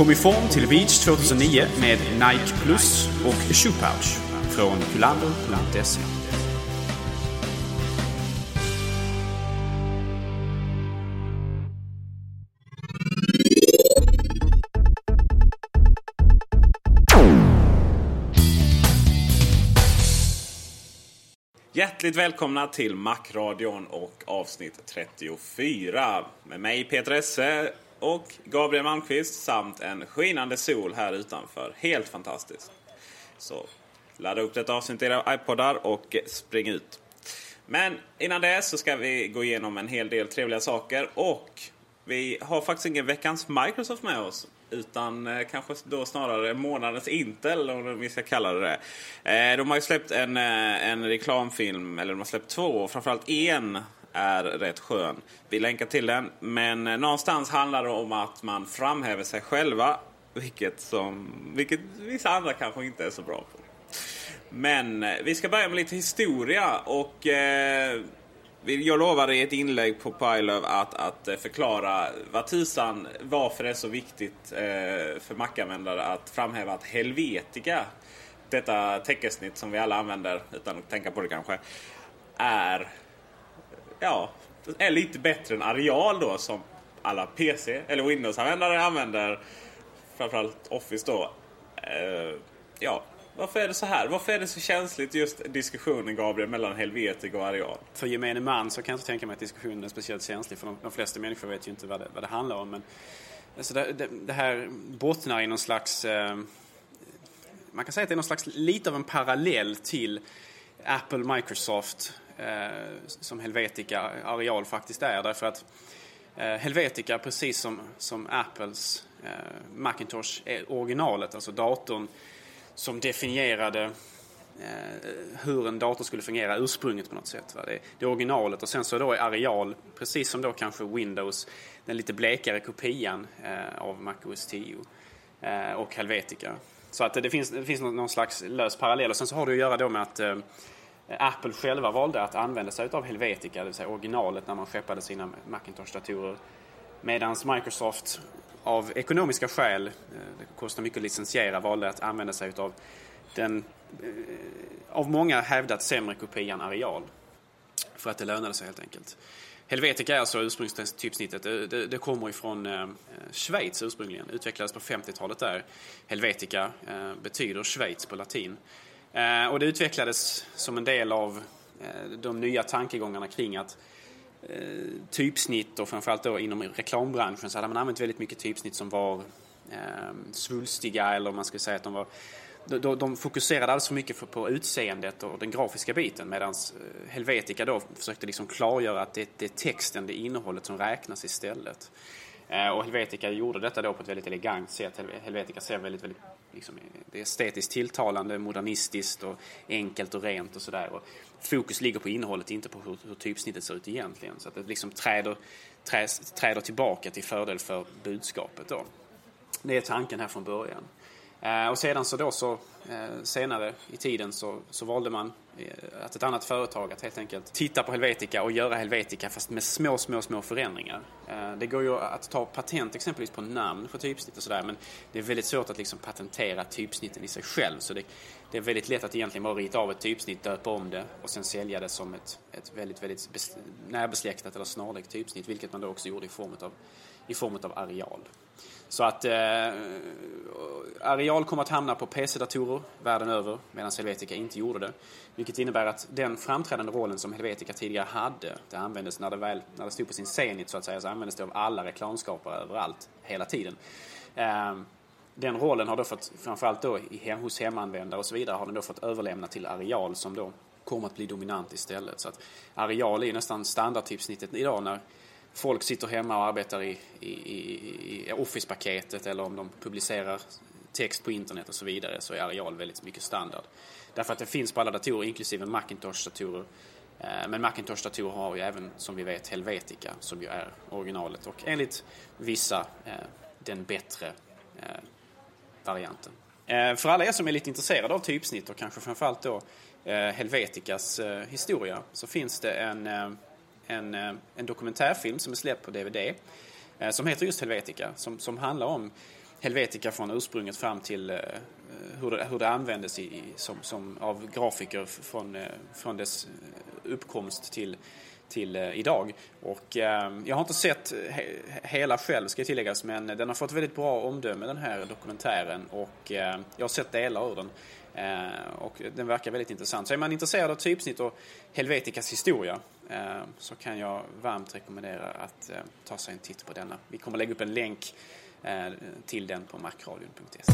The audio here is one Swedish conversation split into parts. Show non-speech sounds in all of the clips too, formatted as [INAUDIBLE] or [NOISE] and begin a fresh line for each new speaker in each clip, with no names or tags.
Kom i form till Beach 2009 med Nike Plus och Shoe Pouch från kulander.se. Hjärtligt välkomna till Macradion och avsnitt 34 med mig Peter Esse och Gabriel Malmqvist samt en skinande sol här utanför. Helt fantastiskt. Så ladda upp detta avsnitt i era iPodar och spring ut. Men innan det så ska vi gå igenom en hel del trevliga saker och vi har faktiskt ingen veckans Microsoft med oss. Utan eh, kanske då snarare månadens Intel, om vi ska kalla det det. Eh, de har ju släppt en, eh, en reklamfilm, eller de har släppt två, framförallt en är rätt skön. Vi länkar till den. Men eh, någonstans handlar det om att man framhäver sig själva. Vilket, som, vilket vissa andra kanske inte är så bra på. Men eh, vi ska börja med lite historia. och... Eh, jag lovade i ett inlägg på Pilöv att, att eh, förklara vad tusan, varför det är så viktigt eh, för Mac-användare att framhäva att Helvetica, detta teckensnitt som vi alla använder utan att tänka på det kanske, är, ja, är lite bättre än Arial då som alla PC eller Windows-användare använder. Framförallt Office då. Eh, ja, varför är det så här? Varför är det så känsligt just diskussionen Gabriel mellan Helvetic och Arial?
För gemene man så kan jag inte tänka mig att diskussionen är speciellt känslig för de, de flesta människor vet ju inte vad det, vad det handlar om. Men, alltså det, det, det här bottnar i någon slags... Eh, man kan säga att det är någon slags lite av en parallell till Apple, Microsoft Eh, som Helvetica Arial faktiskt är. Därför att eh, Helvetica, precis som, som Apples eh, Macintosh, är originalet, alltså datorn som definierade eh, hur en dator skulle fungera ursprunget på något sätt. Va? Det, det är originalet och sen så då är Areal, precis som då kanske Windows, den lite blekare kopian eh, av Mac OS 10 eh, och Helvetica. Så att det finns, det finns någon, någon slags lös parallell och sen så har det att göra då med att eh, Apple själva valde att använda sig av Helvetica, det vill säga originalet när man skeppade sina Macintosh-datorer. Medan Microsoft av ekonomiska skäl, eh, det kostar mycket att licensiera, valde att använda sig av den eh, av många hävdat sämre kopian Arial. För att det lönade sig helt enkelt. Helvetica är alltså ursprungstypsnittet. Det, det, det kommer ifrån eh, Schweiz ursprungligen. Utvecklades på 50-talet där. Helvetica eh, betyder Schweiz på latin. Eh, och det utvecklades som en del av eh, de nya tankegångarna kring att Eh, typsnitt och framförallt då inom reklambranschen så hade man använt väldigt mycket typsnitt som var eh, svulstiga eller man ska säga att de var de, de fokuserade alldeles för mycket på utseendet och den grafiska biten medan eh, Helvetica då försökte liksom klargöra att det, det är texten, det är innehållet som räknas istället. Eh, och Helvetica gjorde detta då på ett väldigt elegant sätt. Helvetica ser väldigt, väldigt liksom, det är estetiskt tilltalande, modernistiskt och enkelt och rent och sådär. Fokus ligger på innehållet, inte på hur, hur typsnittet ser ut egentligen. Så att det liksom träder, träs, träder tillbaka till fördel för budskapet då. Det är tanken här från början. Eh, och sedan så då så eh, senare i tiden så, så valde man Eh, att ett annat företag att helt enkelt titta på Helvetica och göra Helvetica fast med små, små, små förändringar. Eh, det går ju att ta patent exempelvis på namn för typsnitt och sådär men det är väldigt svårt att liksom patentera typsnitten i sig själv så det, det är väldigt lätt att egentligen bara rita av ett typsnitt, döpa om det och sen sälja det som ett, ett väldigt, väldigt närbesläktat eller snarlikt typsnitt vilket man då också gjorde i form av, i form av areal. Så att eh, Areal kommer att hamna på PC-datorer världen över medan Helvetica inte gjorde det. Vilket innebär att den framträdande rollen som Helvetica tidigare hade, det användes när det, väl, när det stod på sin zenit så att säga, så användes det av alla reklamskapare överallt, hela tiden. Eh, den rollen har då fått, framförallt då i, hos hemanvändare och så vidare, har den då fått överlämna till Areal som då kommer att bli dominant istället. Så att Areal är nästan standardtypsnittet idag när folk sitter hemma och arbetar i, i, i Office-paketet eller om de publicerar text på internet och så vidare så är areal väldigt mycket standard. Därför att det finns på alla datorer, inklusive Macintosh-datorer. Eh, men Macintosh-datorer har ju även, som vi vet, Helvetica som ju är originalet och enligt vissa eh, den bättre eh, varianten. För alla er som är lite intresserade av typsnitt och kanske framförallt då Helveticas historia så finns det en en, eh, en dokumentärfilm som är släppt på DVD eh, som heter just Helvetica, som, som handlar om Helvetica från ursprunget fram till eh, hur det, hur det användes i, som, som av grafiker från, från dess uppkomst till, till idag. Och eh, jag har inte sett he hela själv ska tilläggas men den har fått väldigt bra omdöme den här dokumentären och eh, jag har sett delar ur den. Eh, och den verkar väldigt intressant. Så är man intresserad av typsnitt och Helveticas historia Eh, så kan jag varmt rekommendera att eh, ta sig en titt på denna. Vi kommer lägga upp en länk eh, till den på macradion.se.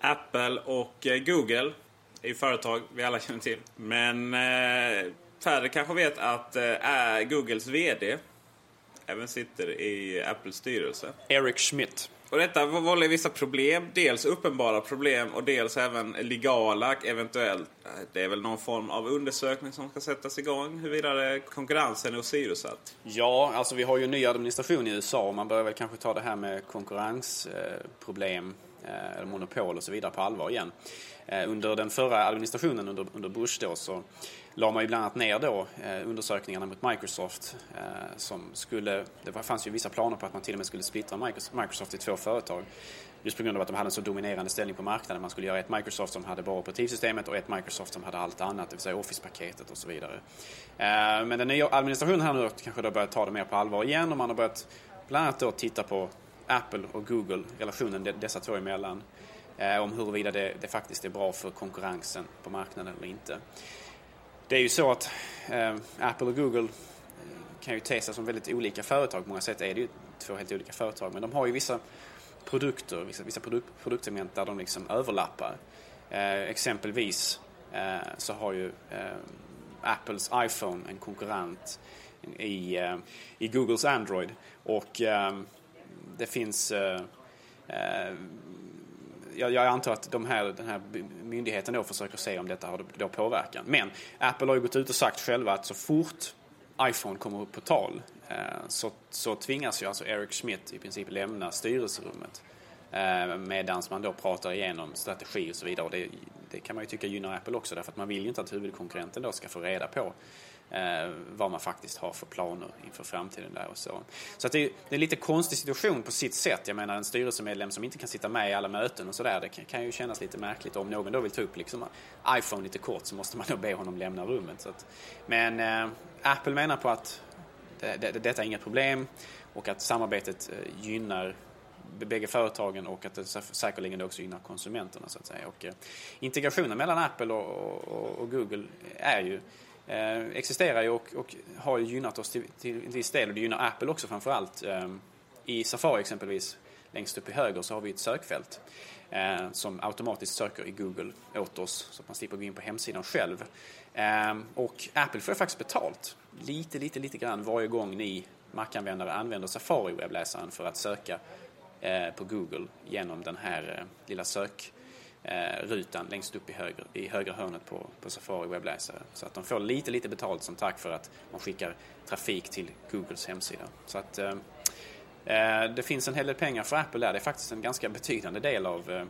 Apple och Google är ju företag vi alla känner till. Men färre kanske vet att Googles VD även sitter i Apples styrelse.
Eric Schmidt.
Och detta vållar vissa problem. Dels uppenbara problem och dels även legala eventuellt. Det är väl någon form av undersökning som ska sättas igång huruvida konkurrensen är åsidosatt.
Ja, alltså vi har ju en ny administration i USA och man börjar väl kanske ta det här med konkurrensproblem, eh, eller monopol och så vidare på allvar igen. Eh, under den förra administrationen under, under Bush då så la man ju bland annat ner då eh, undersökningarna mot Microsoft eh, som skulle, det fanns ju vissa planer på att man till och med skulle splittra Microsoft i två företag. Just på grund av att de hade en så dominerande ställning på marknaden. Man skulle göra ett Microsoft som hade bara operativsystemet och ett Microsoft som hade allt annat, det vill säga Office-paketet och så vidare. Men den nya administrationen här nu kanske då börjat ta det mer på allvar igen och man har börjat bland annat då titta på Apple och Google, relationen dessa två emellan. Eh, om huruvida det, det faktiskt är bra för konkurrensen på marknaden eller inte. Det är ju så att eh, Apple och Google eh, kan ju te sig som väldigt olika företag. På många sätt är det ju två helt olika företag. Men de har ju vissa produkter, vissa, vissa produkt, produktsegment där de liksom överlappar. Eh, exempelvis eh, så har ju eh, Apples iPhone en konkurrent i, eh, i Googles Android. Och eh, det finns jag, jag antar att de här, den här myndigheten då försöker se om detta har då påverkan. Men Apple har ju gått ut och sagt själva att så fort iPhone kommer upp på tal eh, så, så tvingas ju alltså Eric Schmidt i princip lämna styrelserummet. Eh, Medan man då pratar igenom strategi och så vidare. Och det, det kan man ju tycka gynnar Apple också därför att man vill ju inte att huvudkonkurrenten då ska få reda på eh, vad man faktiskt har för planer inför framtiden där och så. Så att det, är, det är en lite konstig situation på sitt sätt. Jag menar en styrelsemedlem som inte kan sitta med i alla möten och sådär. Det kan, kan, ju kännas lite märkligt. Om någon då vill ta upp liksom iPhone lite kort så måste man då be honom lämna rummet. Så att, men eh, Apple menar på att det, det, detta är inget problem och att samarbetet eh, gynnar bägge företagen och att det säkerligen också gynnar konsumenterna så att säga. Och, eh, integrationen mellan Apple och, och, och Google är ju eh, Eh, existerar ju och, och, har ju gynnat oss till, till till viss del och det gynnar Apple också framförallt. Eh, I Safari exempelvis, längst upp i höger, så har vi ett sökfält eh, som automatiskt söker i Google åt oss så att man slipper gå in på hemsidan själv. Eh, och Apple får faktiskt betalt lite, lite, lite grann varje gång ni Mac-användare använder Safari-webbläsaren för att söka eh, på Google genom den här eh, lilla sök eh, Eh, rutan längst upp i, höger, i högra hörnet på, på Safari webbläsare. Så att de får lite, lite betalt som tack för att man skickar trafik till Googles hemsida. Så att eh, eh det finns en hel del pengar för Apple där. Det är faktiskt en ganska betydande del av eh,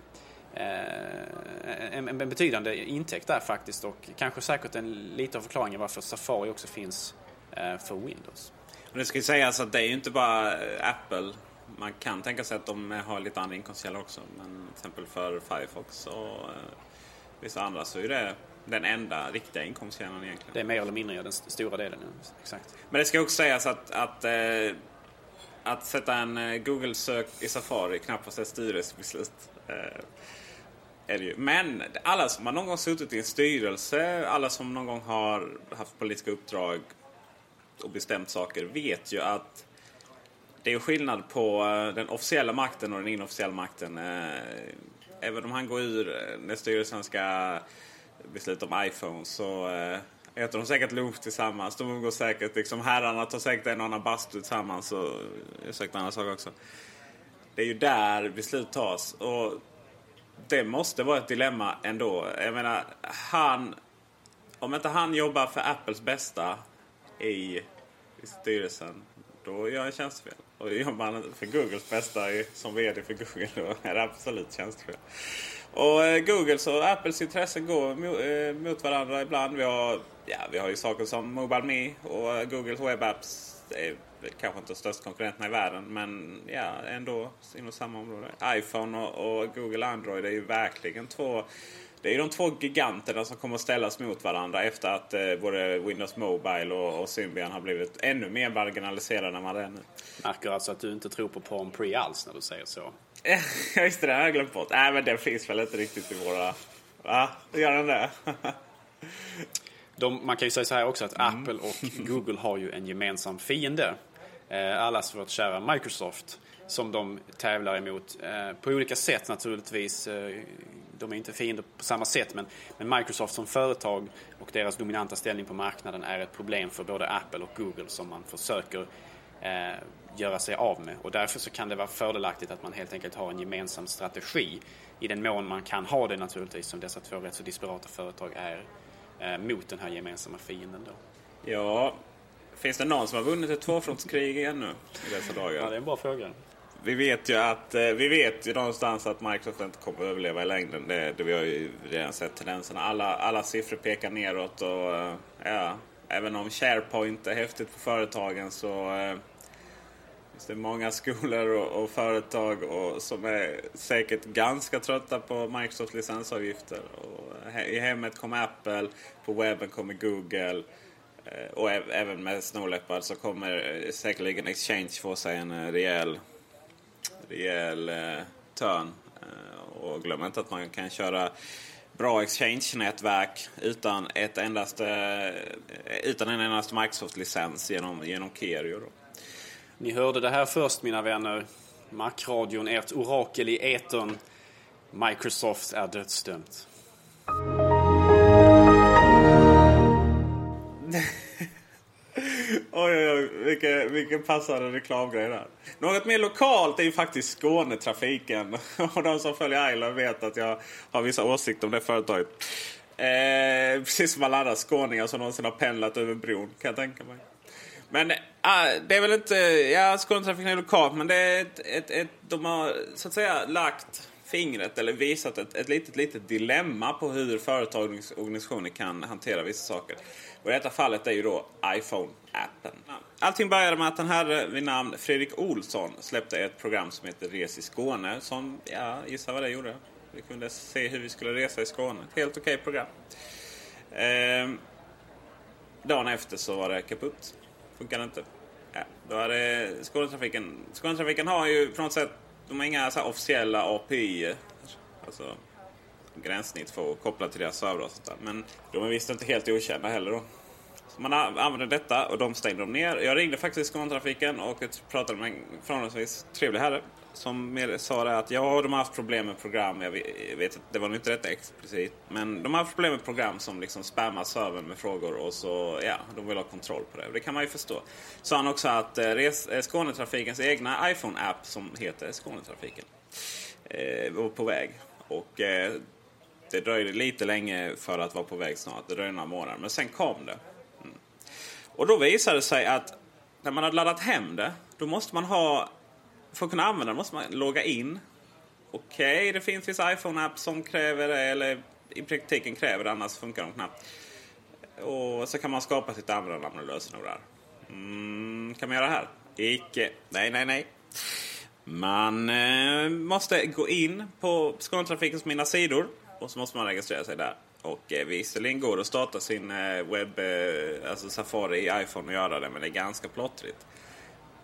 eh en, en, betydande intäkt där faktiskt och kanske säkert en lite av förklaringen varför Safari också finns eh, för Windows.
Och det ska sägas att det är ju inte bara Apple man kan tänka sig att de har lite andra inkomstkällor också. Men till exempel för Firefox och eh, vissa andra så är det den enda riktiga inkomstkällan egentligen.
Det är mer eller mindre den stora delen. Exakt.
Men det ska också sägas att, att, eh, att sätta en eh, Google-sök i Safari knappast ett styrelsebeslut. Eh, är. Men alla som har någon gång suttit i en styrelse, alla som någon gång har haft politiska uppdrag och bestämt saker vet ju att det är skillnad på eh, den officiella makten och den inofficiella makten. Eh, även om han går ur eh, när styrelsen ska besluta om iPhone så äter de säkert lunch tillsammans. De umgås säkert. Liksom, herrarna tar säkert en och annan bastu tillsammans och säkert andra saker också. Det är ju där beslut tas. Och det måste vara ett dilemma ändå. Jag menar, han... Om inte han jobbar för Apples bästa i, i styrelsen, då gör han tjänstefel. Och det gör man för Googles bästa som VD för Google då är det absolut tjänstefel. Och eh, Googles och Apples intressen går eh, mot varandra ibland. Vi har, ja, vi har ju saker som Mobile Me och eh, Googles Web Apps. Det är kanske inte de största konkurrenterna i världen men ja, ändå inom samma område. iPhone och, och Google Android är ju verkligen två det är de två giganterna som kommer att ställas mot varandra efter att eh, både Windows Mobile och, och Symbian har blivit ännu mer marginaliserade än vad det är nu.
Märker alltså att du inte tror på Palm Pre alls när du säger så. [LAUGHS]
Just det. Det har jag glömt bort. Nej, men den finns väl inte riktigt i våra... Va? Gör den det? [LAUGHS]
De, man kan ju säga så här också att mm. Apple och Google har ju en gemensam fiende. Eh, allas vårt kära Microsoft som de tävlar emot eh, på olika sätt naturligtvis. Eh, de är inte fiender på samma sätt men, men, Microsoft som företag och deras dominanta ställning på marknaden är ett problem för både Apple och Google som man försöker eh, göra sig av med. Och därför så kan det vara fördelaktigt att man helt enkelt har en gemensam strategi i den mån man kan ha det naturligtvis som dessa två rätt så disparata företag är eh, mot den här gemensamma fienden då.
Ja, finns det någon som har vunnit ett tvåfrontskrig ännu i dessa dagar?
Ja, det är en bra fråga
vi vet ju att eh, vi vet ju någonstans att Microsoft inte kommer att överleva i längden. Det, det vi har ju redan sett tendenserna. Alla, alla siffror pekar neråt och eh, ja, även om SharePoint är häftigt för företagen så det finns det många skolor och, och företag och, som är säkert ganska trötta på Microsofts licensavgifter. Och he, I hemmet kommer Apple, på webben kommer Google. Och även med Snow Leopard så kommer säkerligen Exchange få sig en rejäl rejäl eh, törn. Eh, och glöm inte att man kan köra bra exchange-nätverk utan, ett endaste, eh, utan en endaste Microsoft-licens genom, genom Kerio. Då.
Ni hörde det här först mina vänner. Mac-radion, ert orakel i etern. Microsoft är dödsdömt. [LAUGHS]
oj, oj, oj. Vilken, vilken passande reklamgrej där. Något mer lokalt är ju faktiskt Skånetrafiken. [LAUGHS] Och de som följer Island vet att jag har vissa åsikter om det företaget. Eh, precis som alla andra skåningar som någonsin har pendlat över bron, kan jag tänka mig. Men äh, det är väl inte... Ja, Skånetrafiken är lokalt, men det är ett, ett, ett, de har så att säga lagt fingret eller visat ett, ett litet, litet dilemma på hur företagsorganisationer kan hantera vissa saker. Och I detta fallet är ju då iPhone-appen. Allting började med att den här eh, vid namn Fredrik Olsson släppte ett program som heter Res i Skåne. Som, ja, gissa vad det gjorde. Vi kunde se hur vi skulle resa i Skåne. Ett helt okej okay program. Ehm, dagen efter så var det kaputt. Funkade inte. Ja, då hade Skånetrafiken... Skånetrafiken har ju på något sätt... De har inga så officiella API. Alltså gränssnitt för att koppla till deras servrar och sånt där. Men de är visst inte helt okända heller då. Så man använde detta och de stängde dem ner. Jag ringde faktiskt Skånetrafiken och pratade med en förhållandevis trevlig herre som sa det att ja, de har haft problem med program. Jag vet, det var nog inte rätt explicit. Men de har haft problem med program som liksom spammar servern med frågor och så, ja, de vill ha kontroll på det. och Det kan man ju förstå. Sa han också att eh, eh Skånetrafikens egna iPhone-app som heter Skånetrafiken eh, var på väg. Och eh, det dröjde lite länge för att vara på väg snart. Det dröjde några månader. Men sen kom det. Mm. Och då visade det sig att när man hade laddat hem det, då måste man ha för att kunna använda det måste man logga in. Okej, okay, det finns vissa iPhone-app som kräver det, eller i praktiken kräver det, annars funkar de knappt. Och så kan man skapa sitt användarnamn och lösenord där. Mm, kan man göra det här? Icke. Nej, nej, nej. Man eh, måste gå in på Skånetrafikens mina sidor och så måste man registrera sig där. Och eh, visserligen går det att starta sin eh, webb, eh, alltså Safari i iPhone och göra det, men det är ganska plottrigt.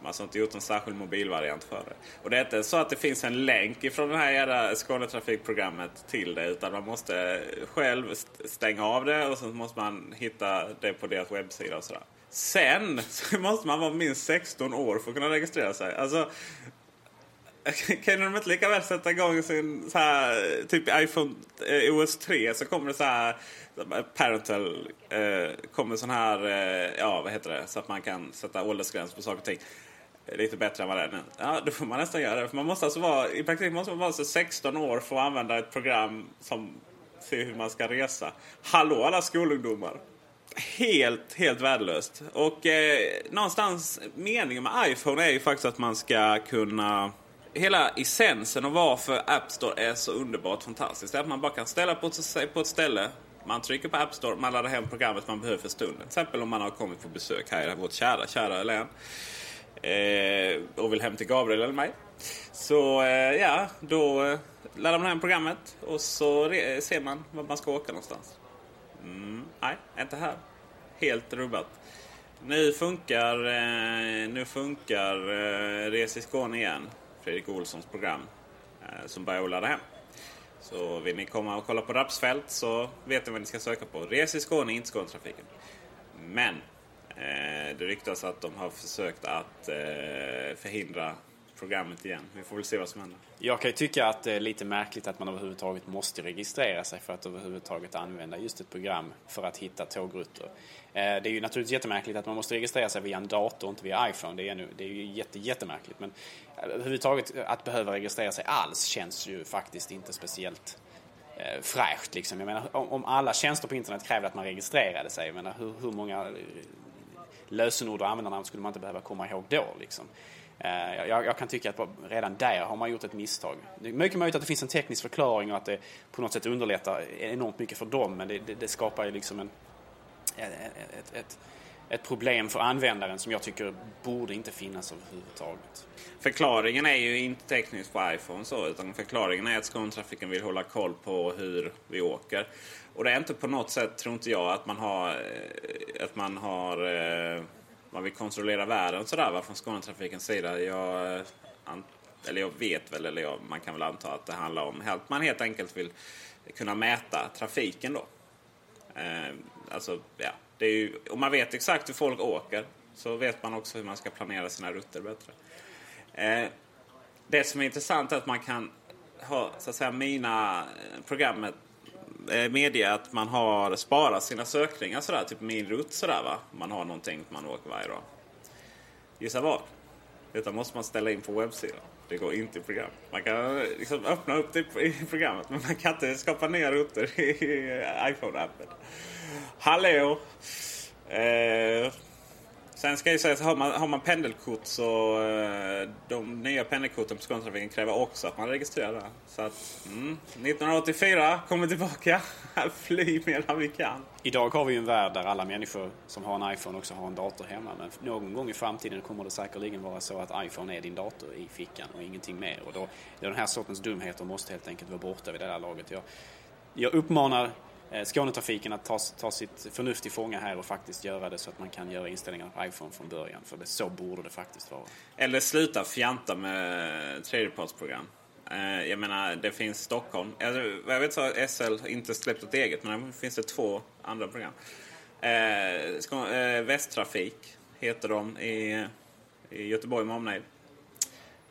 Man har alltså inte gjort en särskild mobilvariant för det. Och det är inte så att det finns en länk ifrån det här jävla Skånetrafikprogrammet till det. Utan man måste själv stänga av det och så måste man hitta det på deras webbsida och sådär. Sen så måste man vara minst 16 år för att kunna registrera sig. Alltså, [LAUGHS] kan de inte lika väl sätta igång sin så här, typ iPhone eh, OS 3 så kommer det så här parental eh, kommer sån här, eh, ja vad heter det, så att man kan sätta åldersgräns på saker och ting eh, lite bättre än vad det är nu. Ja, då får man nästan göra det. För man måste alltså vara, I praktiken måste man vara alltså 16 år för att använda ett program som ser hur man ska resa. Hallå alla skolungdomar! Helt, helt värdelöst. Och eh, någonstans meningen med iPhone är ju faktiskt att man ska kunna... Hela essensen och varför App Store är så underbart fantastiskt det är att man bara kan ställa på sig på ett ställe. Man trycker på App Store, man laddar hem programmet man behöver för stunden. Till exempel om man har kommit på besök här i vårt kära, kära län eh, och vill hem till Gabriel eller mig. Så eh, ja, då eh, laddar man hem programmet och så ser man var man ska åka någonstans. Mm, nej, inte här. Helt rubbat. Nu funkar, eh, nu funkar eh, Res i Skåne igen. Fredrik Olssons program eh, som börjar ladda hem. Så vill ni komma och kolla på Rapsfält så vet ni vad ni ska söka på. Res i Skåne, inte Skånetrafiken. Men Eh, det ryktas att de har försökt att eh, förhindra programmet igen. Vi får väl se vad som händer.
Jag kan ju tycka att det är lite märkligt att man överhuvudtaget måste registrera sig för att överhuvudtaget använda just ett program för att hitta tågrutter. Eh, det är ju naturligtvis jättemärkligt att man måste registrera sig via en dator och inte via iPhone. Det är, nu, det är ju jätte, jättemärkligt. Men eh, överhuvudtaget eh, att behöva registrera sig alls känns ju faktiskt inte speciellt fräscht. Liksom. Jag menar, om alla tjänster på internet krävde att man registrerade sig, jag menar, hur, hur många lösenord och användarnamn skulle man inte behöva komma ihåg då. Liksom. Eh, jag, jag, kan tycka att redan där har man gjort ett misstag. Det är mycket möjligt att det finns en teknisk förklaring och att det på något sätt underlättar enormt mycket för dem men det, det, det skapar ju liksom en, e, e, e, ett, ett, ett, problem för användaren som jag tycker borde inte finnas överhuvudtaget.
Förklaringen är ju inte teknisk på iPhone så utan förklaringen är att Skånetrafiken vill hålla koll på hur vi åker. Och det är inte på något sätt, tror inte jag, att man har... Eh, att man har... Eh, man vill kontrollera världen sådär va, från Skånetrafikens sida. Jag, eh, eller jag vet väl, eller jag, man kan väl anta att det handlar om att man helt enkelt vill kunna mäta trafiken då. Eh, alltså, ja, det är ju, om man vet exakt hur folk åker så vet man också hur man ska planera sina rutter bättre. Eh, det som är intressant är att man kan ha så att säga mina eh, programmet Eh, medge att man har sparat sina sökningar sådär, typ min rutt sådär va. Man har någonting man åker varje dag. Gissa vad? Detta måste man ställa in på webbsidan. Det går inte i program. Man kan liksom öppna upp det i programmet men man kan inte skapa nya rutter i iPhone-appen. Hallå! Eh, Sen ska jag säga att har man, har man pendelkort så eh, de nya pendelkorten på Skånetrafiken kräver också att man registrerar det. Så att mm, 1984 kommer tillbaka. [LAUGHS] Fly medan vi kan.
Idag har vi ju en värld där alla människor som har en iPhone också har en dator hemma. Men någon gång i framtiden kommer det säkerligen vara så att iPhone är din dator i fickan och ingenting mer. Och då, den här sortens dumheter måste helt enkelt vara borta vid det här laget. Jag, jag uppmanar Eh, Skånetrafiken att ta, ta sitt förnuft i fånga här och faktiskt göra det så att man kan göra inställningar på iPhone från början. För det, så borde det faktiskt vara.
Eller sluta fjanta med tredjepartsprogram. Eh, jag menar, det finns Stockholm. Jag vet så att SL inte släppt ett eget, men det finns det två andra program. Eh, ska, eh, Västtrafik heter de i, i Göteborg med omnejd.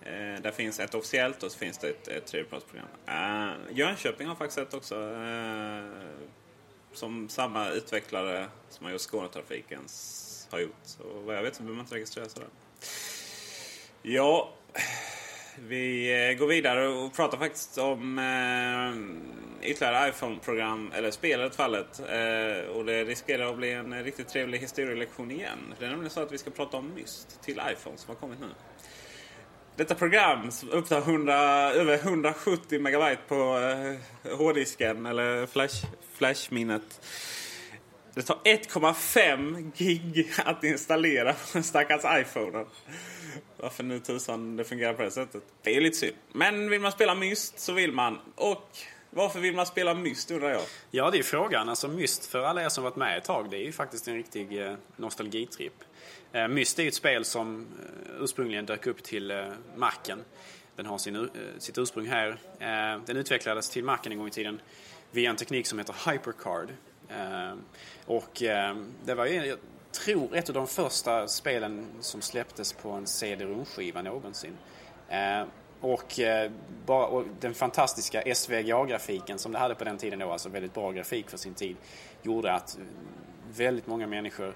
Eh, där finns ett officiellt och så finns det ett, ett tredjepartsprogram. Eh, Jönköping har faktiskt ett också. Eh, som samma utvecklare som har gjort Skånetrafiken har gjort. Så vad jag vet så behöver man inte registrera sig där. Ja, vi eh, går vidare och pratar faktiskt om eh, ytterligare iPhone-program, eller spel i det fallet. Eh, och det riskerar att bli en riktigt trevlig historielektion igen. Det är nämligen så att vi ska prata om Myst till iPhone som har kommit nu. Detta program upptar 100, över 170 megabyte på eh, hårddisken eller flash, flashminnet. Det tar 1,5 gig att installera på den stackars iPhonen. Varför nu tusan det fungerar på det sättet. Det är lite synd. Men vill man spela Myst så vill man. Och varför vill man spela Myst undrar jag?
Ja, det är frågan. Alltså Myst, för alla er som varit med ett tag, det är ju faktiskt en riktig eh, nostalgitripp. Eh, Myst är ju ett spel som eh, ursprungligen dök upp till eh, Macen. Den har sin, sitt ursprung här. Den utvecklades till Macen en gång i tiden via en teknik som heter Hypercard. Och det var ju, jag tror, ett av de första spelen som släpptes på en CD-ROM-skiva någonsin. Och, och den fantastiska SVGA-grafiken som det hade på den tiden då, alltså väldigt bra grafik för sin tid, gjorde att väldigt många människor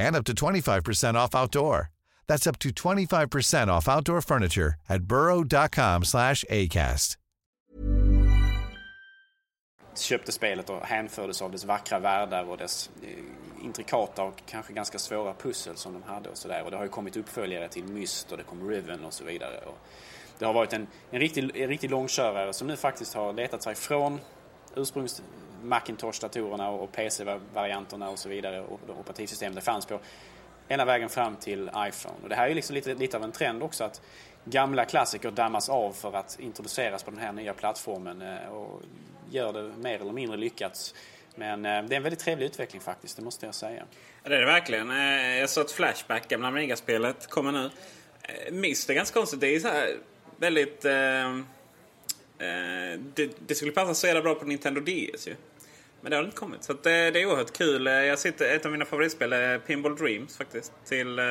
and up to 25% off outdoor. That's up to 25% off outdoor furniture at burrow.com slash ACAST.
köpte spelet och hänfördes av dess vackra världar och dess eh, intrikata och kanske ganska svåra pussel som de hade och sådär. Och det har ju kommit uppföljare till Myst och det kom Riven och så vidare. Och det har varit en, en, riktig, en riktig långkörare som nu faktiskt har letat sig från ursprungs Macintosh-datorerna och PC-varianterna och så vidare och de operativsystem det fanns på hela vägen fram till iPhone. Och det här är ju liksom lite, lite av en trend också att gamla klassiker dammas av för att introduceras på den här nya plattformen eh, och gör det mer eller mindre lyckat. Men eh, det är en väldigt trevlig utveckling faktiskt, det måste jag säga.
Ja, det är det verkligen. Eh, jag såg ett Flashback, gamla Amiga-spelet, kommer nu. Myst är ganska konstigt. Det är så här väldigt... Eh, eh, det, det skulle passa så jävla bra på Nintendo DS ju. Men det har inte kommit. Så att det, det är oerhört kul. Eh, jag sitter, ett av mina favoritspel är Pinball Dreams faktiskt. Till eh,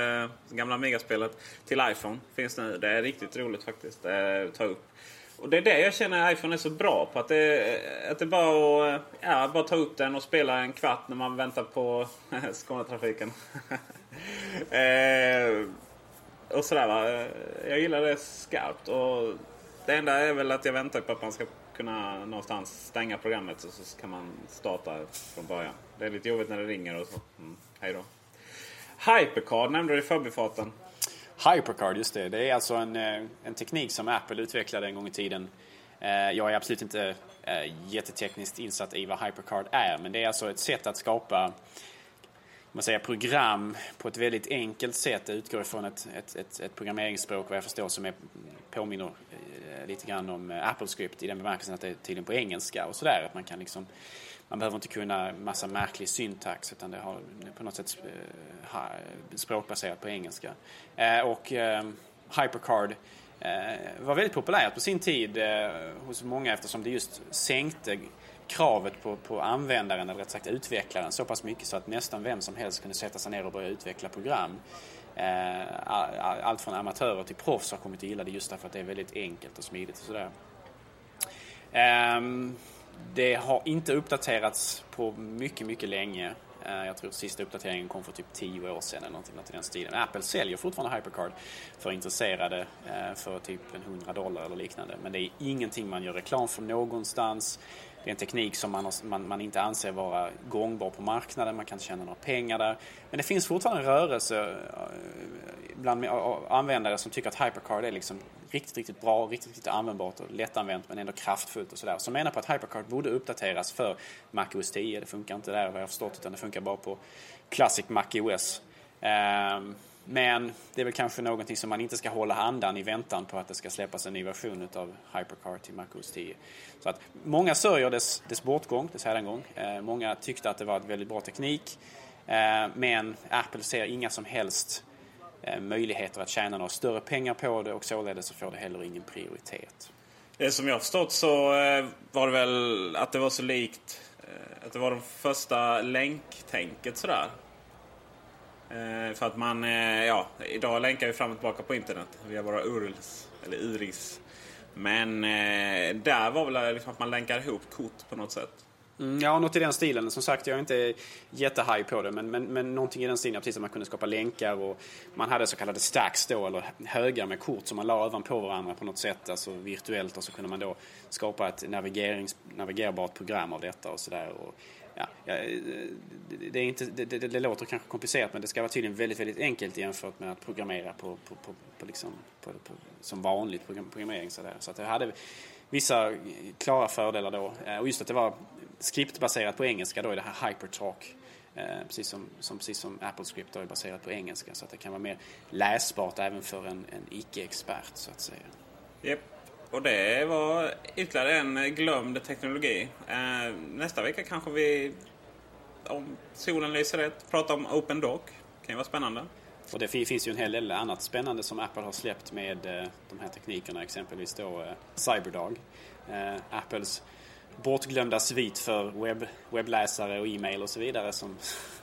gamla Amiga-spelet. Till iPhone finns nu. Det är riktigt roligt faktiskt eh, att ta upp. Och det är det jag känner iPhone är så bra på. Att det, eh, att det bara att ja, bara ta upp den och spela en kvart när man väntar på [LAUGHS] Skånetrafiken. [LAUGHS] eh, och sådär va. Jag gillar det skarpt. Och det enda är väl att jag väntar på att man ska kunna någonstans stänga programmet och så kan man starta från början. Det är lite jobbigt när det ringer och så. Mm, hej då. Hypercard nämnde du i förbifarten.
Hypercard, just det. Det är alltså en, eh, en teknik som Apple utvecklade en gång i tiden. Eh, jag är absolut inte eh, jättetekniskt insatt i vad Hypercard är, men det är alltså ett sätt att skapa man säger, program på ett väldigt enkelt sätt. Det utgår ifrån ett, ett, ett, ett programmeringsspråk vad jag förstår som är, påminner eh, lite grann om eh, AppleScript i den bemärkelsen att det är tydligen på engelska och sådär. Att man kan liksom man behöver inte kunna massa märklig syntax utan det har på något sätt eh, språkbaserat på engelska. Och HyperCard var väldigt populärt på sin tid hos många eftersom det just sänkte kravet på, på användaren, eller rätt sagt utvecklaren, så pass mycket så att nästan vem som helst kunde sätta sig ner och börja utveckla program. Eh, allt från amatörer till proffs har kommit att gilla det just därför att det är väldigt enkelt och smidigt och sådär. Ehm, det har inte uppdaterats på mycket, mycket länge. Eh, jag tror sista uppdateringen kom för typ 10 år sedan eller någonting i den stilen. Apple säljer fortfarande HyperCard för intresserade eh, för typ en 100 dollar eller liknande. Men det är ingenting man gör reklam för någonstans. Det är en teknik som man, man, man, inte anser vara gångbar på marknaden, man kan inte tjäna några pengar där. Men det finns fortfarande en rörelse eh, bland användare som tycker att HyperCard är liksom riktigt, riktigt bra, riktigt, riktigt användbart och lättanvänt men ändå kraftfullt och sådär. Som menar på att HyperCard borde uppdateras för Mac OS 10. Det funkar inte där vad jag har förstått utan det funkar bara på Classic Mac OS. Um, ehm, men det är väl kanske någonting som man inte ska hålla andan i väntan på att det ska släppas en ny version av Hypercar till MacOS 10. Så att många sörjer dess, dess bortgång, dess hädangång. Eh, många tyckte att det var en väldigt bra teknik. Eh, men Apple ser inga som helst eh, möjligheter att tjäna några större pengar på det och således så får det heller ingen prioritet.
Det som jag har förstått så eh, var det väl att det var så likt eh, att det var det första länktänket sådär. Eh, för att man, eh, ja, idag länkar vi fram och tillbaka på internet via våra URLs, eller URIs. Men eh, där var väl eh, liksom att man länkar ihop kort på något sätt.
Mm, ja, något i den stilen. Som sagt, jag är inte jättehaj på det, men, men, men någonting i den stilen. Precis som man kunde skapa länkar och man hade så kallade stacks då, eller högar med kort som man la ovanpå varandra på något sätt, alltså virtuellt. Och så kunde man då skapa ett navigerings, navigerbart program av detta och sådär ja, det, är inte, det, det, det, låter kanske komplicerat men det ska vara tydligen väldigt, väldigt enkelt jämfört med att programmera på, på, på, på liksom, på, på, som vanligt programmering. Så, där. så att det hade vissa klara fördelar då. Eh, och just att det var skriptbaserat på engelska då i det här HyperTalk. Eh, precis som, som, precis som Apple Script är baserat på engelska så att det kan vara mer läsbart även för en, en icke-expert så att säga.
Yep. Och det var ytterligare en glömd teknologi. Eh, nästa vecka kanske vi, om solen lyser rätt, pratar om Open Dock. Det kan ju vara spännande.
Och det finns ju en hel del annat spännande som Apple har släppt med eh, de här teknikerna. Exempelvis då eh, Cyberdog. Eh, Apples bortglömda svit för webb, webbläsare och e-mail och så vidare som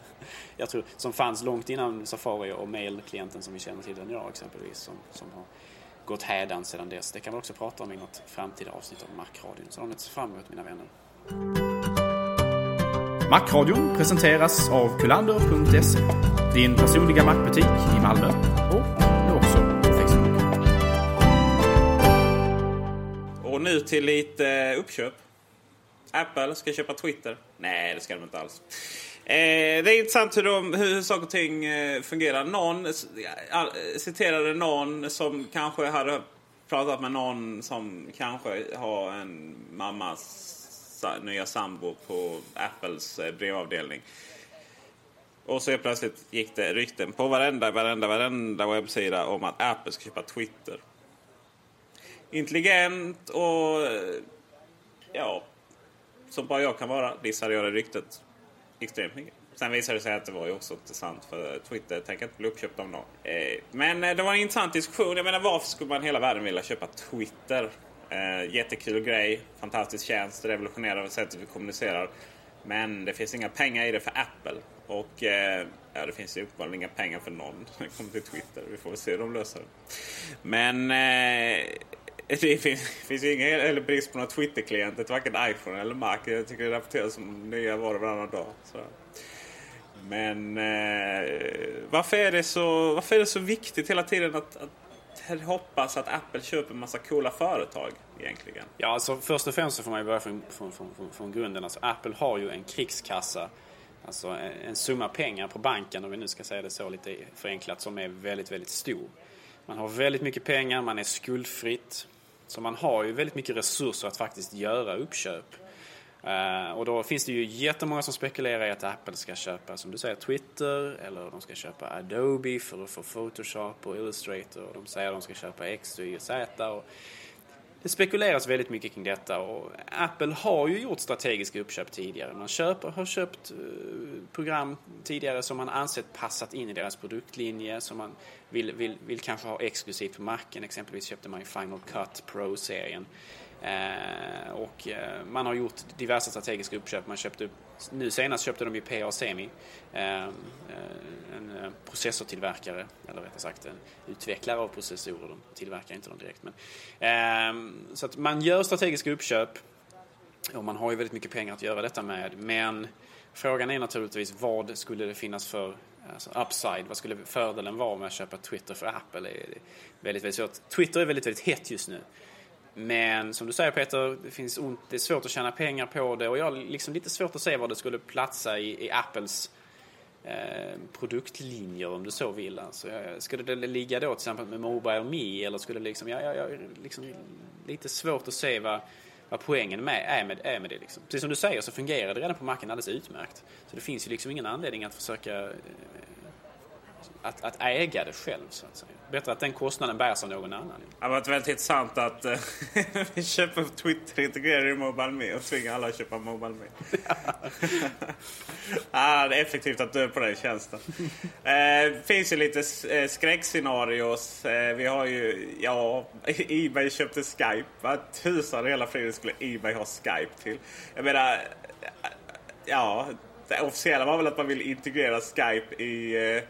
[LAUGHS] jag tror som fanns långt innan Safari och mailklienten som vi känner till den idag exempelvis. Som, som har gått hädan sedan dess. Det kan vi också prata om i något framtida avsnitt av Macradion. Så de är fram emot mina vänner. Macradion presenteras av kulander.se. Din personliga Macbutik i Malmö och nu också på Facebook.
Och nu till lite uppköp. Apple ska köpa Twitter. Nej, det ska de inte alls. Eh, det är intressant hur, de, hur saker och ting eh, fungerar. Någon eh, citerade någon som kanske hade pratat med någon som kanske har en mammas nya sambo på Apples eh, brevavdelning. Och så plötsligt gick det rykten på varenda, varenda, varenda webbsida om att Apple ska köpa Twitter. Intelligent och eh, ja, som bara jag kan vara dissade jag det ryktet extremt mycket. Sen visade det sig att det var ju också intressant för Twitter tänker inte bli uppköpt av någon. Eh, men eh, det var en intressant diskussion. Jag menar varför skulle man hela världen vilja köpa Twitter? Eh, jättekul grej, fantastisk tjänst, revolutionerande sättet vi kommunicerar. Men det finns inga pengar i det för Apple. Och ja, det finns ju uppenbarligen inga pengar för någon när det kommer till Twitter. Vi får väl se hur de löser det. Men [LAUGHS] det finns, finns ju ingen eller brist på några Twitter-klienter till varken iPhone eller Mac. Jag tycker det rapporteras som nya var och varannan dag. Så. Men eh, varför, är det så, varför är det så viktigt hela tiden att, att hoppas att Apple köper en massa coola företag egentligen?
Ja, alltså först och främst så får man ju börja från, från, från, från grunden. Alltså, Apple har ju en krigskassa. Alltså en, en summa pengar på banken, om vi nu ska säga det så lite förenklat, som är väldigt, väldigt stor. Man har väldigt mycket pengar, man är skuldfritt. Så man har ju väldigt mycket resurser att faktiskt göra uppköp. Uh, och då finns det ju jättemånga som spekulerar i att Apple ska köpa, som du säger, Twitter eller de ska köpa Adobe för att få Photoshop och Illustrator. Och de säger att de ska köpa X, Y och Z. Och det spekuleras väldigt mycket kring detta och Apple har ju gjort strategiska uppköp tidigare. Man köper, har köpt eh, program tidigare som man ansett passat in i deras produktlinje, som man vill, vill, vill kanske ha exklusivt på marken. Exempelvis köpte man ju Final Cut Pro-serien. Eh, och eh, man har gjort diverse strategiska uppköp. Man köpte, nu senast köpte de ju PA Semi, ehm, eh, en eh, processortillverkare, eller rättare sagt en utvecklare av processorer. De tillverkar inte dem direkt. Men, ehm, så att man gör strategiska uppköp och man har ju väldigt mycket pengar att göra detta med. Men frågan är naturligtvis vad skulle det finnas för alltså upside? Vad skulle fördelen vara med att köpa Twitter för Apple? Det är väldigt, väldigt svårt. Twitter är väldigt, väldigt hett just nu. Men som du säger Peter, det, finns ont, det är svårt att tjäna pengar på det och jag har liksom lite svårt att se var det skulle platsa i, i Apples eh, produktlinjer om du så vill. Alltså, eh, skulle det ligga då till exempel med Mobile Me eller skulle det liksom, ja, jag, jag liksom lite svårt att se vad, vad poängen med, är, med, är med det. Liksom. Precis som du säger så fungerar det redan på marken alldeles utmärkt. Så det finns ju liksom ingen anledning att försöka eh, att, att äga det själv så att säga. Bättre att den kostnaden bärs av någon annan.
Det var väldigt intressant att uh, [LAUGHS] vi köper Twitter integrerar i Mobile Me och tvingar alla att köpa Mobile Me. [LAUGHS] ah, det är effektivt att dö på den tjänsten. Det uh, finns ju lite uh, skräckscenarios. Uh, vi har ju, ja, [LAUGHS] Ebay köpte Skype. Vad tusan i hela friden skulle Ebay ha Skype till? Jag menar, ja, det officiella var väl att man vill integrera Skype i i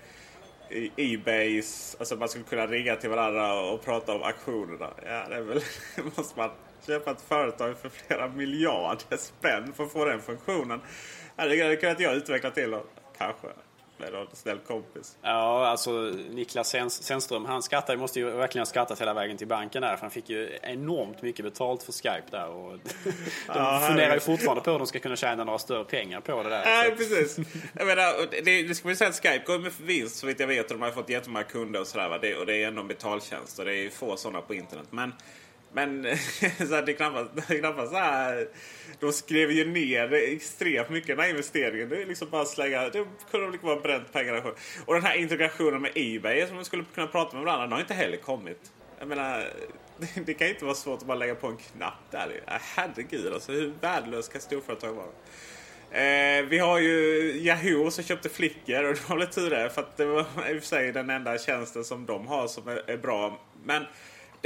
Ebays, alltså man skulle kunna ringa till varandra och prata om auktionerna. Ja, det är väl, [LAUGHS] måste man köpa ett företag för flera miljarder spänn för att få den funktionen. Ja, det kunde inte jag utveckla till då, kanske med någon snäll kompis.
Ja, alltså Niklas Sennström, han skrattar, måste ju verkligen ha skrattat hela vägen till banken där. För han fick ju enormt mycket betalt för Skype där. Och [LAUGHS] de ja, funderar ju fortfarande på hur de ska kunna tjäna några större pengar på det där.
Nej, så. precis. [LAUGHS] Jag menar, det, det ska vi säga att Skype går med vinst så vitt jag vet. Och de har fått jättemånga kunder och sådär. Och det är ändå en betaltjänst och det är få sådana på internet. Men men [LAUGHS] så här, det är knappast, det är knappast så här. De skrev ju ner extremt mycket den här investeringen. Det är liksom bara slänga. Det kunde lika bara bränt pengarna själv. Och den här integrationen med Ebay som man skulle kunna prata med varandra. Den har inte heller kommit. Jag menar, det, [LAUGHS] det kan inte vara svårt att bara lägga på en knapp där. Herregud alltså. Hur värdelöst kan storföretag vara? Eh, vi har ju Yahoo som köpte Flickr och [LAUGHS] det var väl tur det. För att det var i och för sig den enda tjänsten som de har som är, är bra. Men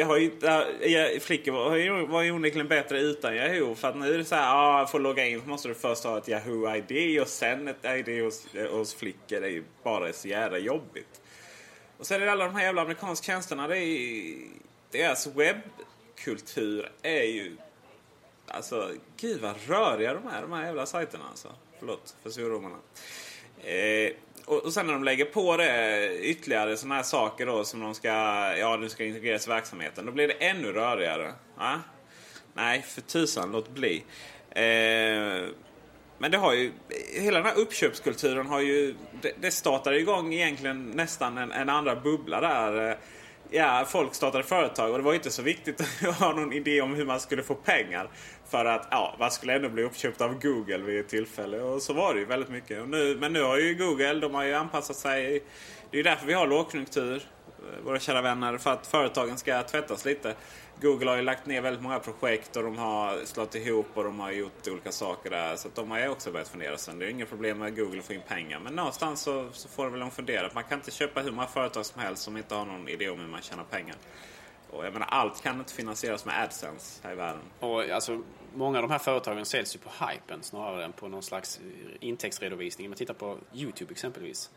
det har ju, äh, flickor var, var ju onekligen bättre utan Yahoo. För att nu är det så här, ah, för att logga in så måste du först ha ett Yahoo-ID och sen ett ID hos, hos flickor. Det är ju bara så jävla jobbigt. Och sen är det alla de här jävla amerikanska tjänsterna. Det är, deras webbkultur är ju... Alltså, gud vad röriga de är, de här jävla sajterna alltså. Förlåt för svordomarna. Eh, och, och sen när de lägger på det ytterligare sådana här saker då som de ska, ja, nu ska integreras i verksamheten. Då blir det ännu rörigare. Ja? Nej, för tusan, låt bli. Eh, men det har ju, hela den här uppköpskulturen har ju, det, det startade igång egentligen nästan en, en andra bubbla där. Eh, ja, folk startade företag och det var inte så viktigt [LAUGHS] att ha någon idé om hur man skulle få pengar. För att ja, man skulle ändå bli uppköpt av Google vid ett tillfälle. Och så var det ju väldigt mycket. Nu, men nu har ju Google, de har ju anpassat sig. Det är ju därför vi har lågkonjunktur, eh, våra kära vänner. För att företagen ska tvättas lite. Google har ju lagt ner väldigt många projekt och de har slått ihop och de har gjort olika saker där. Så de har ju också börjat fundera sen. Det är inga problem med Google att få in pengar. Men någonstans så, så får de väl fundera. Man kan inte köpa hur många företag som helst som inte har någon idé om hur man tjänar pengar. Och jag menar, allt kan inte finansieras med AdSense här i världen.
Och alltså, många av de här företagen säljs ju på hypen snarare än på någon slags intäktsredovisning. Om man tittar på YouTube exempelvis.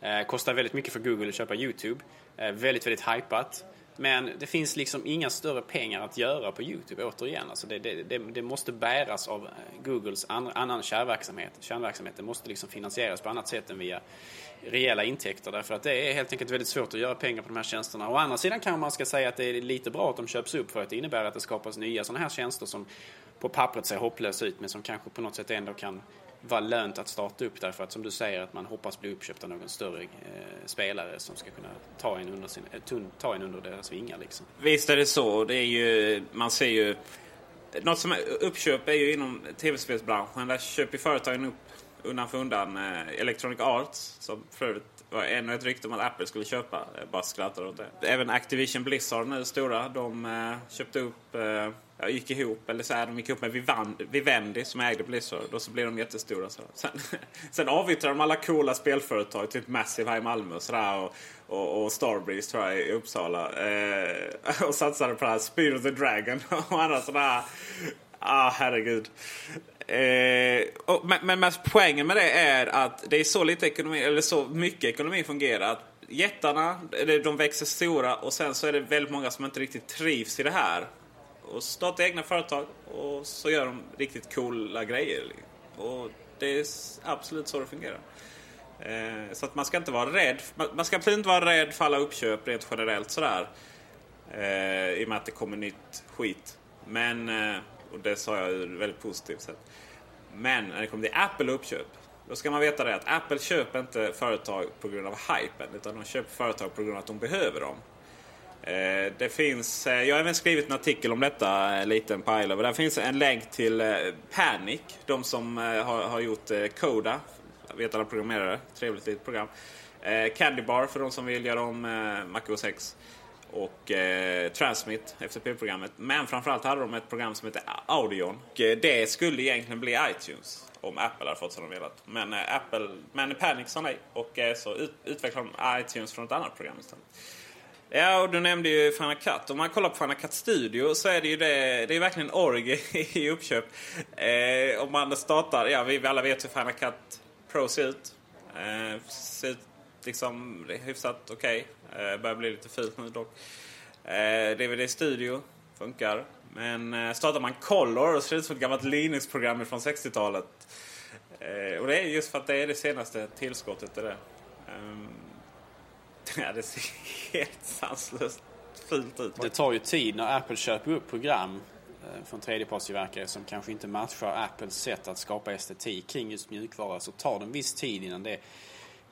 Eh, kostar väldigt mycket för Google att köpa YouTube. Eh, väldigt, väldigt hypat. Men det finns liksom inga större pengar att göra på YouTube återigen. Alltså det, det, det, det måste bäras av eh, Googles an, annan kärnverksamhet. Kärnverksamhet måste liksom finansieras på annat sätt än via rejäla intäkter. Därför att det är helt enkelt väldigt svårt att göra pengar på de här tjänsterna. Å andra sidan kan man ska säga att det är lite bra att de köps upp för att det innebär att det skapas nya sådana här tjänster som på pappret ser hopplös ut men som kanske på något sätt ändå kan vara lönt att starta upp därför att som du säger att man hoppas bli uppköpt av någon större eh, spelare som ska kunna ta en under, sin, eh, ta en under deras vingar. Liksom.
Visst är det så. Det är ju, man ser ju... Något som är uppköp är ju inom tv-spelsbranschen. Där köper företagen upp undan för undan eh, Electronic Arts som för övrigt var ännu ett rykte om att Apple skulle köpa. Jag bara skrattar åt det. Även Activision Blizzard nu stora. De eh, köpte upp, eh, ja, gick ihop, eller så här, de gick ihop med Vivan- Vivendi som ägde Blizzard. Och så blev de jättestora. Så. Sen, [LAUGHS] sen avyttrade de alla coola spelföretag, typ Massive här i Malmö och sådär. Och, och, och Starbreeze tror jag i Uppsala. Eh, [LAUGHS] och satsade på det här Speed of the Dragon [LAUGHS] och andra sådana Ah, herregud. Eh, och, men, men poängen med det är att det är så lite ekonomi, eller så mycket ekonomi fungerar. Att jättarna, de växer stora och sen så är det väldigt många som inte riktigt trivs i det här. Och startar egna företag och så gör de riktigt coola grejer. Och det är absolut så det fungerar. Eh, så att man ska inte vara rädd. Man, man ska absolut inte vara rädd för alla uppköp rent generellt sådär. Eh, I och med att det kommer nytt skit. Men eh, och det sa jag ur väldigt positivt sätt. Men när det kommer till Apple och uppköp. Då ska man veta det att Apple köper inte företag på grund av hypen. Utan de köper företag på grund av att de behöver dem. Eh, det finns, eh, jag har även skrivit en artikel om detta, en liten pile. Där finns en länk till eh, Panic. De som har, har gjort Coda. Jag vet alla programmerare. Trevligt litet program. Candy Bar för de som vill göra om Mac OS X och eh, Transmit, FTP-programmet. Men framförallt hade de ett program som heter Audion. Och, eh, det skulle egentligen bli iTunes om Apple hade fått som de velat. Men eh, Apple, men Panic sa nej och eh, så ut, utvecklade de iTunes från ett annat program istället. Ja, och du nämnde ju Final Cut. Om man kollar på Final Cut Studio så är det ju det, det är verkligen org [LAUGHS] i uppköp. Eh, om man startar, ja vi alla vet hur Final Cut Pro ser ut. Eh, ser ut liksom hyfsat okej. Okay. Eh, börjar bli lite fult nu dock. Eh, DVD Studio funkar. Men eh, startar man Color så ser det ut som ett gammalt Linux-program från 60-talet. Eh, och det är just för att det är det senaste tillskottet till det. Um, [LAUGHS] ja, det ser helt sanslöst fult ut.
Det tar ju tid när Apple köper upp program eh, från tredjepartstillverkare som kanske inte matchar Apples sätt att skapa estetik kring just mjukvara så tar det en viss tid innan det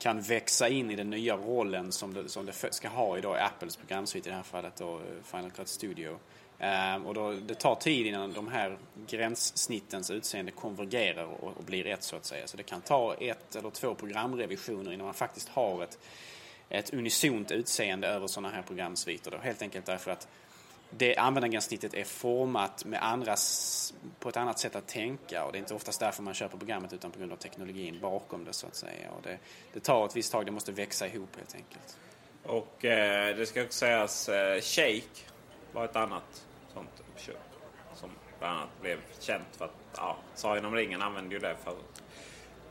kan växa in i den nya rollen som det, som det ska ha idag i Apples programsvit i det här fallet då eh, Final Cut Studio. Um, och då, det tar tid innan de här gränssnittens utseende konvergerar och, och, blir ett så att säga. Så det kan ta ett eller två programrevisioner innan man faktiskt har ett, ett unisont utseende över sådana här programsviter. Då. Helt enkelt därför att det användargränssnittet är format med andras, på ett annat sätt att tänka och det är inte oftast därför man köper programmet utan på grund av teknologin bakom det så att säga. Och det, det tar ett visst tag, det måste växa ihop helt enkelt.
Och eh, det ska också sägas, eh, Shake var ett annat sånt uppköp som bland annat blev känt för att, ja, Sagan om ringen använde ju det för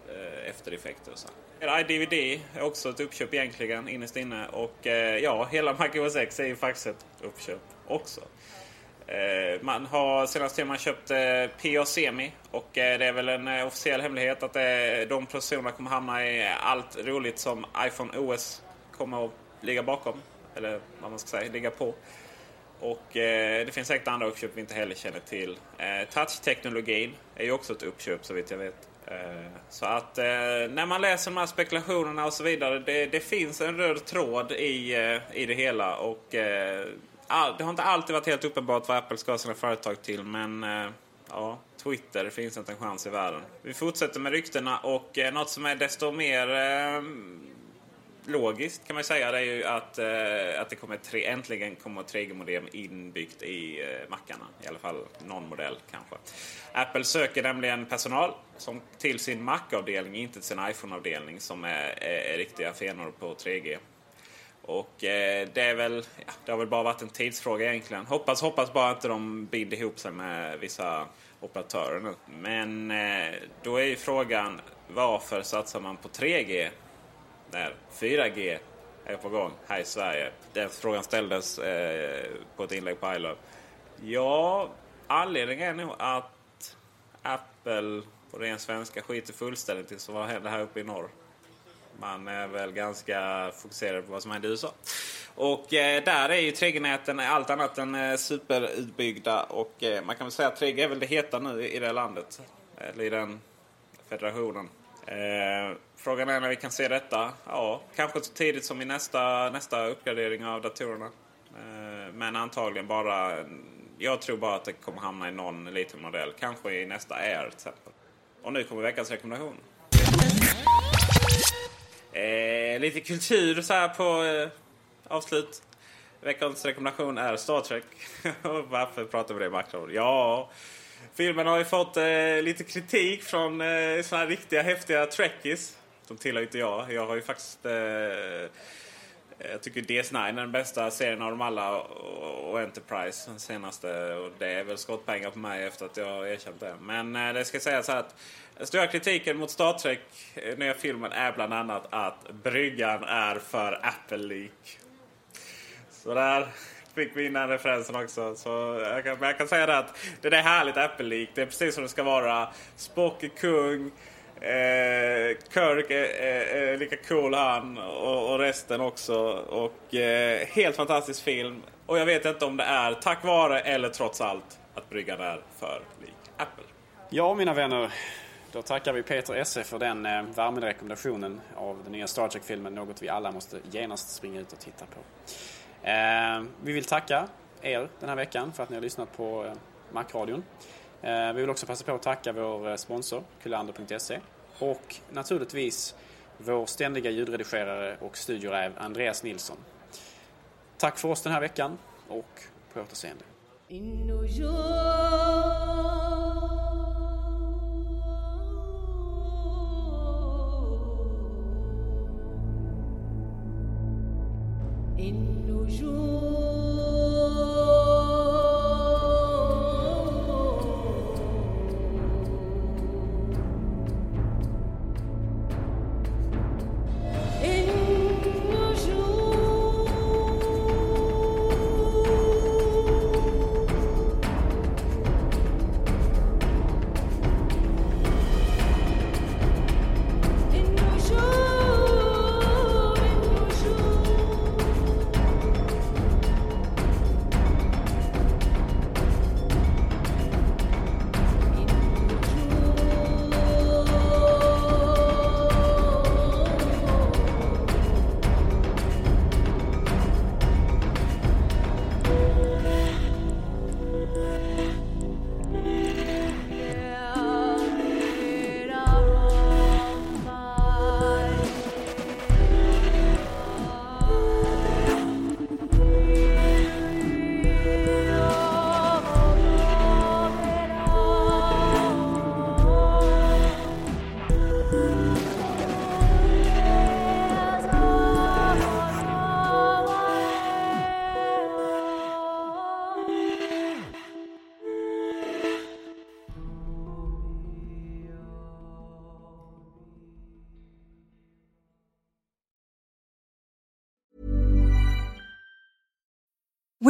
eh, eftereffekter och så. iDVD är också ett uppköp egentligen innerst inne och eh, ja, hela Mac OS X är ju faktiskt ett uppköp också. Eh, man har senaste tiden man köpt eh, PA Semi och eh, det är väl en officiell hemlighet att de processorerna kommer hamna i allt roligt som iPhone OS kommer att ligga bakom. Eller vad man ska säga, ligga på. Och det finns säkert andra uppköp vi inte heller känner till. Touch-teknologin är ju också ett uppköp så vitt jag vet. Så att när man läser de här spekulationerna och så vidare. Det, det finns en röd tråd i, i det hela. Och det har inte alltid varit helt uppenbart vad Apple ska ha sina företag till. Men eh, ja, Twitter finns inte en chans i världen. Vi fortsätter med ryktena och eh, något som är desto mer eh, logiskt kan man säga det är ju att, eh, att det kommer tre, äntligen kommer 3G-modem inbyggt i eh, mackarna. I alla fall någon modell kanske. Apple söker nämligen personal som till sin Mac-avdelning, inte till sin iPhone-avdelning som är, är, är riktiga fenor på 3G. Och eh, det är väl, ja, det har väl bara varit en tidsfråga egentligen. Hoppas, hoppas bara inte de binder ihop sig med vissa operatörer nu. Men eh, då är ju frågan varför satsar man på 3G när 4G är på gång här i Sverige? Den frågan ställdes eh, på ett inlägg på iLove. Ja, anledningen är nog att Apple på ren svenska skiter fullständigt i vad händer här uppe i norr. Man är väl ganska fokuserad på vad som händer i USA. Och eh, där är ju 3G-näten allt annat än eh, superutbyggda. Och eh, man kan väl säga att 3G är väl det heta nu i, det landet. Eller i den federationen. Eh, frågan är när vi kan se detta. Ja, kanske så tidigt som i nästa, nästa uppgradering av datorerna. Eh, men antagligen bara... Jag tror bara att det kommer hamna i någon liten modell. Kanske i nästa Air till exempel. Och nu kommer veckans rekommendation. Eh, lite kultur så här på eh, avslut. Veckans rekommendation är Star Trek. [LAUGHS] Varför pratar vi det i makron? Ja, filmen har ju fått eh, lite kritik från eh, såna här riktiga häftiga trekkies. De tillhör inte jag. Jag har ju faktiskt... Eh, jag tycker DS9 är den bästa serien av dem alla och och Enterprise den senaste. Och det är väl skottpengar på mig efter att jag har erkänt det. Men eh, det ska sägas så här att den stora kritiken mot Star Trek, eh, nya filmen, är bland annat att bryggan är för Apple-lik. Så där fick vi in den referensen också. Så jag kan, men jag kan säga det att det är härligt Apple-lik. Det är precis som det ska vara. Spock är kung. Eh, Kirk är, är, är lika cool han och, och resten också. Och eh, helt fantastisk film. Och jag vet inte om det är tack vare eller trots allt att bryggan är för lik Apple.
Ja, mina vänner. Då tackar vi Peter Esse för den eh, varma rekommendationen av den nya Star Trek-filmen. Något vi alla måste genast springa ut och titta på. Eh, vi vill tacka er den här veckan för att ni har lyssnat på eh, Macradion. Eh, vi vill också passa på att tacka vår eh, sponsor, kulander.se. Och naturligtvis vår ständiga ljudredigerare och studioräv Andreas Nilsson. Tack för oss den här veckan och på återseende.